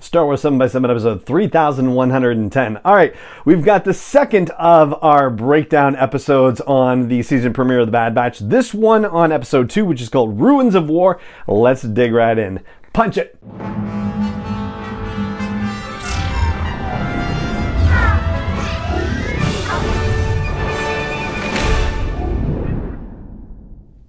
Star Wars 7 by 7 episode 3110. All right, we've got the second of our breakdown episodes on the season premiere of The Bad Batch. This one on episode 2, which is called Ruins of War. Let's dig right in. Punch it.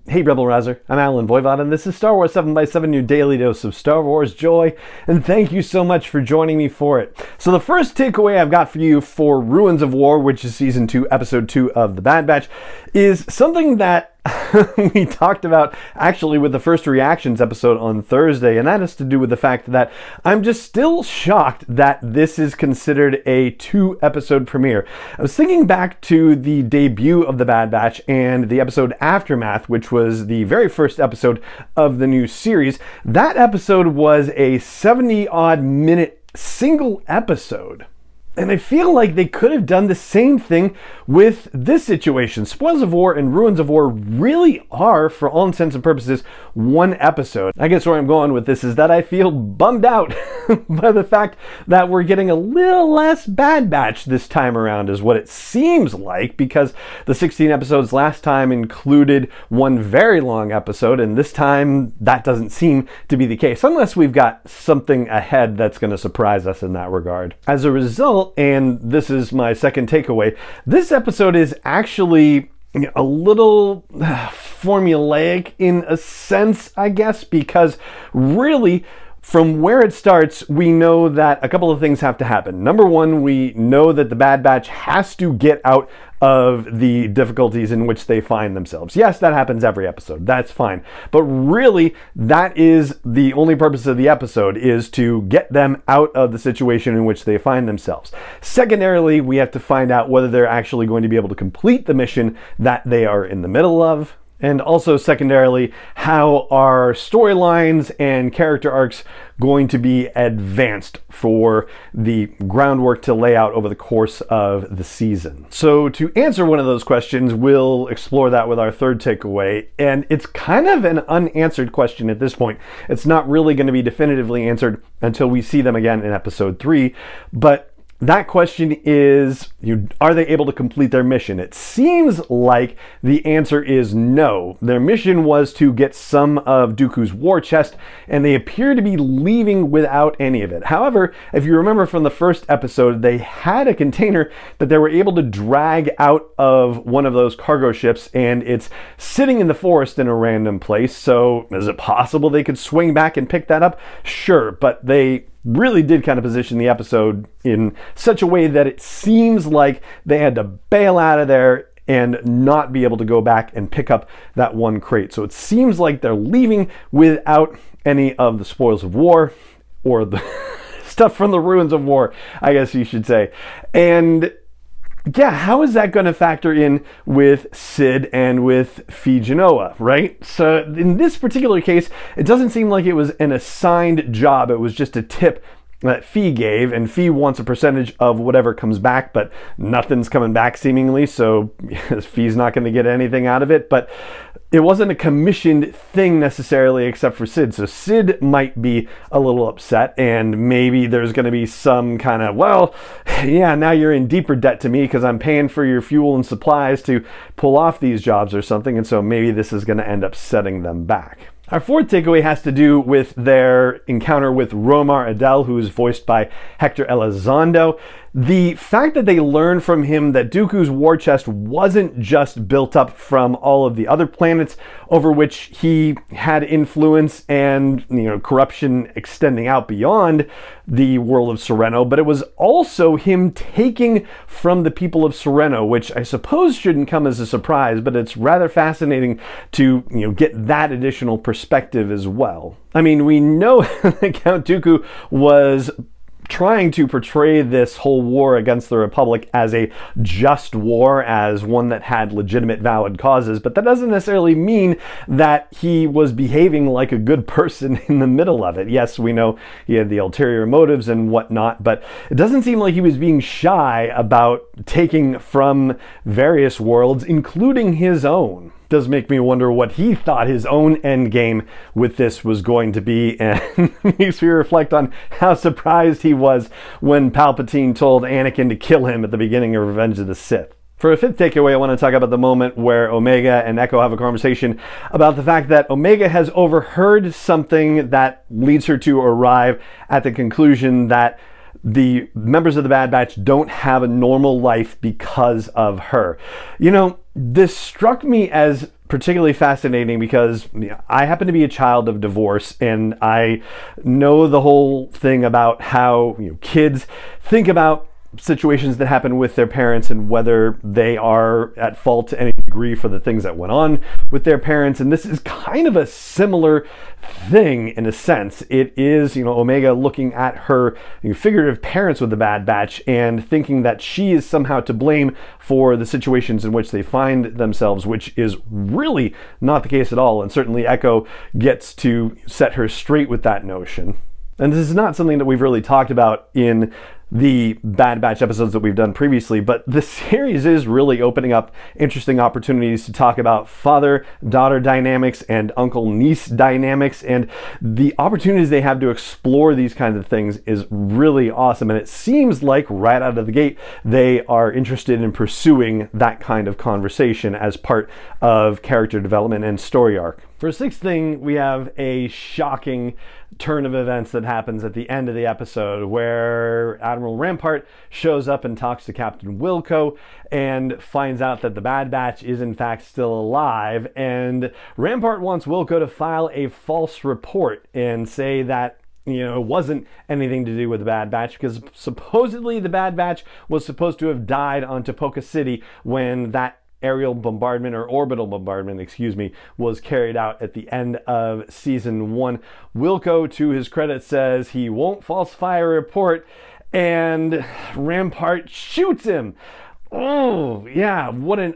Hey Rebel Rouser, I'm Allen Voivod, and this is Star Wars 7 by 7 your daily dose of Star Wars joy, and thank you so much for joining me for it. So the first takeaway I've got for you for Ruins of War, which is Season 2, Episode 2 of The Bad Batch, is something that we talked about actually with the first reactions episode on Thursday, and that has to do with the fact that I'm just still shocked that this is considered a two episode premiere. I was thinking back to the debut of The Bad Batch and the episode Aftermath, which was the very first episode of the new series. That episode was a 70 odd minute single episode. And I feel like they could have done the same thing with this situation. Spoils of War and Ruins of War really are, for all intents and purposes, one episode. I guess where I'm going with this is that I feel bummed out by the fact that we're getting a little less Bad Batch this time around, is what it seems like, because the 16 episodes last time included one very long episode, and this time that doesn't seem to be the case, unless we've got something ahead that's going to surprise us in that regard. As a result, and this is my second takeaway. This episode is actually a little formulaic in a sense, I guess, because really from where it starts, we know that a couple of things have to happen. Number one, we know that the Bad Batch has to get out of the difficulties in which they find themselves. Yes, that happens every episode. That's fine. But really, that is the only purpose of the episode is to get them out of the situation in which they find themselves. Secondarily, we have to find out whether they're actually going to be able to complete the mission that they are in the middle of. And also, secondarily, how are storylines and character arcs going to be advanced for the groundwork to lay out over the course of the season? So, to answer one of those questions, we'll explore that with our third takeaway. And it's kind of an unanswered question at this point. It's not really going to be definitively answered until we see them again in episode three. But that question is you, are they able to complete their mission? It seems like the answer is no. Their mission was to get some of Dooku's war chest, and they appear to be leaving without any of it. However, if you remember from the first episode, they had a container that they were able to drag out of one of those cargo ships, and it's sitting in the forest in a random place. So, is it possible they could swing back and pick that up? Sure, but they really did kind of position the episode in such a way that it seems like they had to bail out of there and not be able to go back and pick up that one crate. So it seems like they're leaving without any of the spoils of war or the stuff from the ruins of war, I guess you should say. And yeah, how is that going to factor in with Cid and with Phee Genoa, right? So in this particular case, it doesn't seem like it was an assigned job. It was just a tip that Phee gave, and Phee wants a percentage of whatever comes back, but nothing's coming back seemingly, so Phee's not going to get anything out of it. But it wasn't a commissioned thing necessarily, except for Cid. So Cid might be a little upset, and maybe there's going to be some kind of, well, yeah, now you're in deeper debt to me because I'm paying for your fuel and supplies to pull off these jobs or something, and so maybe this is going to end up setting them back. Our fourth takeaway has to do with their encounter with Romar Adell, who is voiced by Hector Elizondo. The fact that they learned from him that Dooku's war chest wasn't just built up from all of the other planets over which he had influence and you know corruption extending out beyond the world of Serenno, but it was also him taking from the people of Serenno, which I suppose shouldn't come as a surprise, but it's rather fascinating to you know get that additional perspective as well. I mean, we know that Count Dooku was trying to portray this whole war against the Republic as a just war, as one that had legitimate, valid causes, but that doesn't necessarily mean that he was behaving like a good person in the middle of it. Yes, we know he had the ulterior motives and whatnot, but it doesn't seem like he was being shy about taking from various worlds, including his own does make me wonder what he thought his own end game with this was going to be, and makes me reflect on how surprised he was when Palpatine told Anakin to kill him at the beginning of Revenge of the Sith. For a fifth takeaway, I want to talk about the moment where Omega and Echo have a conversation about the fact that Omega has overheard something that leads her to arrive at the conclusion that the members of the Bad Batch don't have a normal life because of her. You know, this struck me as particularly fascinating because I happen to be a child of divorce and I know the whole thing about how you know, kids think about situations that happen with their parents and whether they are at fault to any degree for the things that went on with their parents. And this is kind of a similar thing in a sense. It is, you know, Omega looking at her figurative parents with the Bad Batch and thinking that she is somehow to blame for the situations in which they find themselves, which is really not the case at all. And certainly Echo gets to set her straight with that notion. And this is not something that we've really talked about in the Bad Batch episodes that we've done previously, but the series is really opening up interesting opportunities to talk about father daughter dynamics and uncle niece dynamics. And the opportunities they have to explore these kinds of things is really awesome. And it seems like right out of the gate, they are interested in pursuing that kind of conversation as part of character development and story arc. For sixth thing, we have a shocking turn of events that happens at the end of the episode where Admiral Rampart shows up and talks to Captain Wilco and finds out that the Bad Batch is in fact still alive. And Rampart wants Wilco to file a false report and say that you know, it wasn't anything to do with the Bad Batch because supposedly the Bad Batch was supposed to have died on Tipoca City when that aerial bombardment or orbital bombardment, excuse me, was carried out at the end of season one. Wilco, to his credit, says he won't falsify a report, and Rampart shoots him. Oh, yeah, what an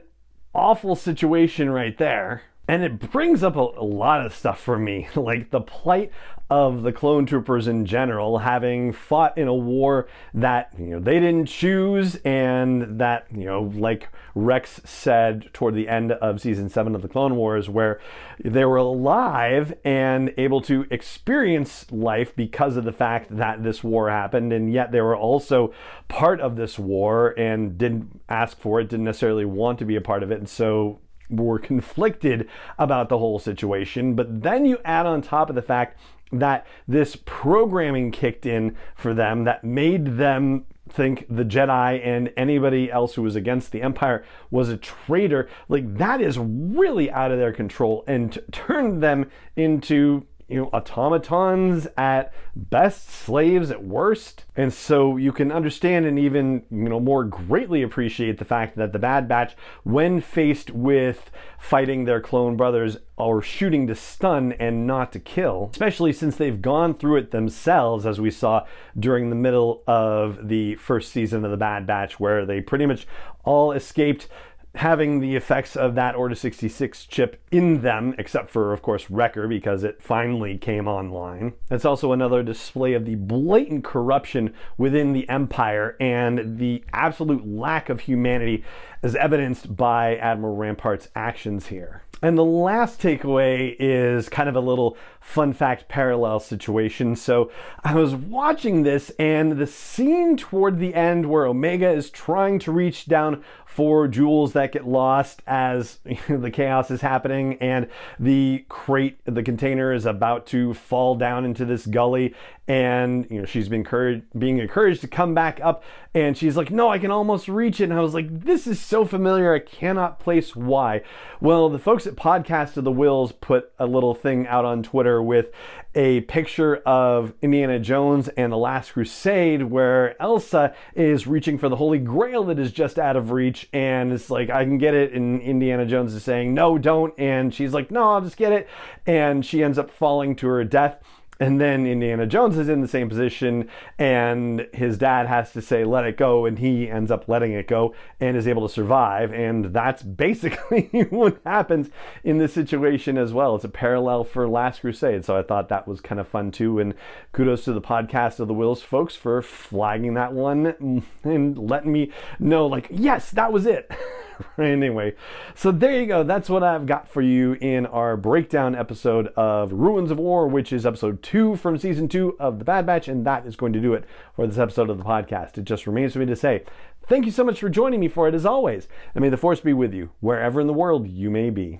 awful situation right there. And it brings up a, a, lot of stuff for me, like the plight of the clone troopers in general, having fought in a war that you know they didn't choose, and that you know, like Rex said toward the end of season seven of the Clone Wars, where they were alive and able to experience life because of the fact that this war happened, and yet they were also part of this war and didn't ask for it, didn't necessarily want to be a part of it, and so were conflicted about the whole situation. But then you add on top of the fact that this programming kicked in for them that made them think the Jedi and anybody else who was against the Empire was a traitor. Like that is really out of their control and turned them into you know, automatons at best, slaves at worst. And so you can understand and even, you know, more greatly appreciate the fact that the Bad Batch, when faced with fighting their clone brothers, are shooting to stun and not to kill, especially since they've gone through it themselves, as we saw during the middle of the first season of the Bad Batch, where they pretty much all escaped having the effects of that Order 66 chip in them, except for, of course, Wrecker, because it finally came online. It's also another display of the blatant corruption within the Empire and the absolute lack of humanity as evidenced by Admiral Rampart's actions here. And the last takeaway is kind of a little fun fact parallel situation. So I was watching this, and the scene toward the end where Omega is trying to reach down for jewels that get lost as the chaos is happening and the crate the container is about to fall down into this gully and you know she's been encouraged, being encouraged to come back up and she's like no i can almost reach it and i was like this is so familiar i cannot place why well the folks at podcast of the Whills put a little thing out on twitter with a picture of indiana jones and the last crusade where elsa is reaching for the holy grail that is just out of reach and it's like i can get it and indiana jones is saying no don't and she's like no i'll just get it and she ends up falling to her death and then Indiana Jones is in the same position, and his dad has to say, let it go, and he ends up letting it go and is able to survive. And that's basically what happens in this situation as well. It's a parallel for Last Crusade. So I thought that was kind of fun too. And kudos to the podcast of the Whills folks for flagging that one and letting me know, like, yes, that was it. anyway, so there you go. That's what I've got for you in our breakdown episode of Ruins of War, which is episode two from season two of The Bad Batch, and that is going to do it for this episode of the podcast. It just remains for me to say thank you so much for joining me for it as always, and may the force be with you wherever in the world you may be.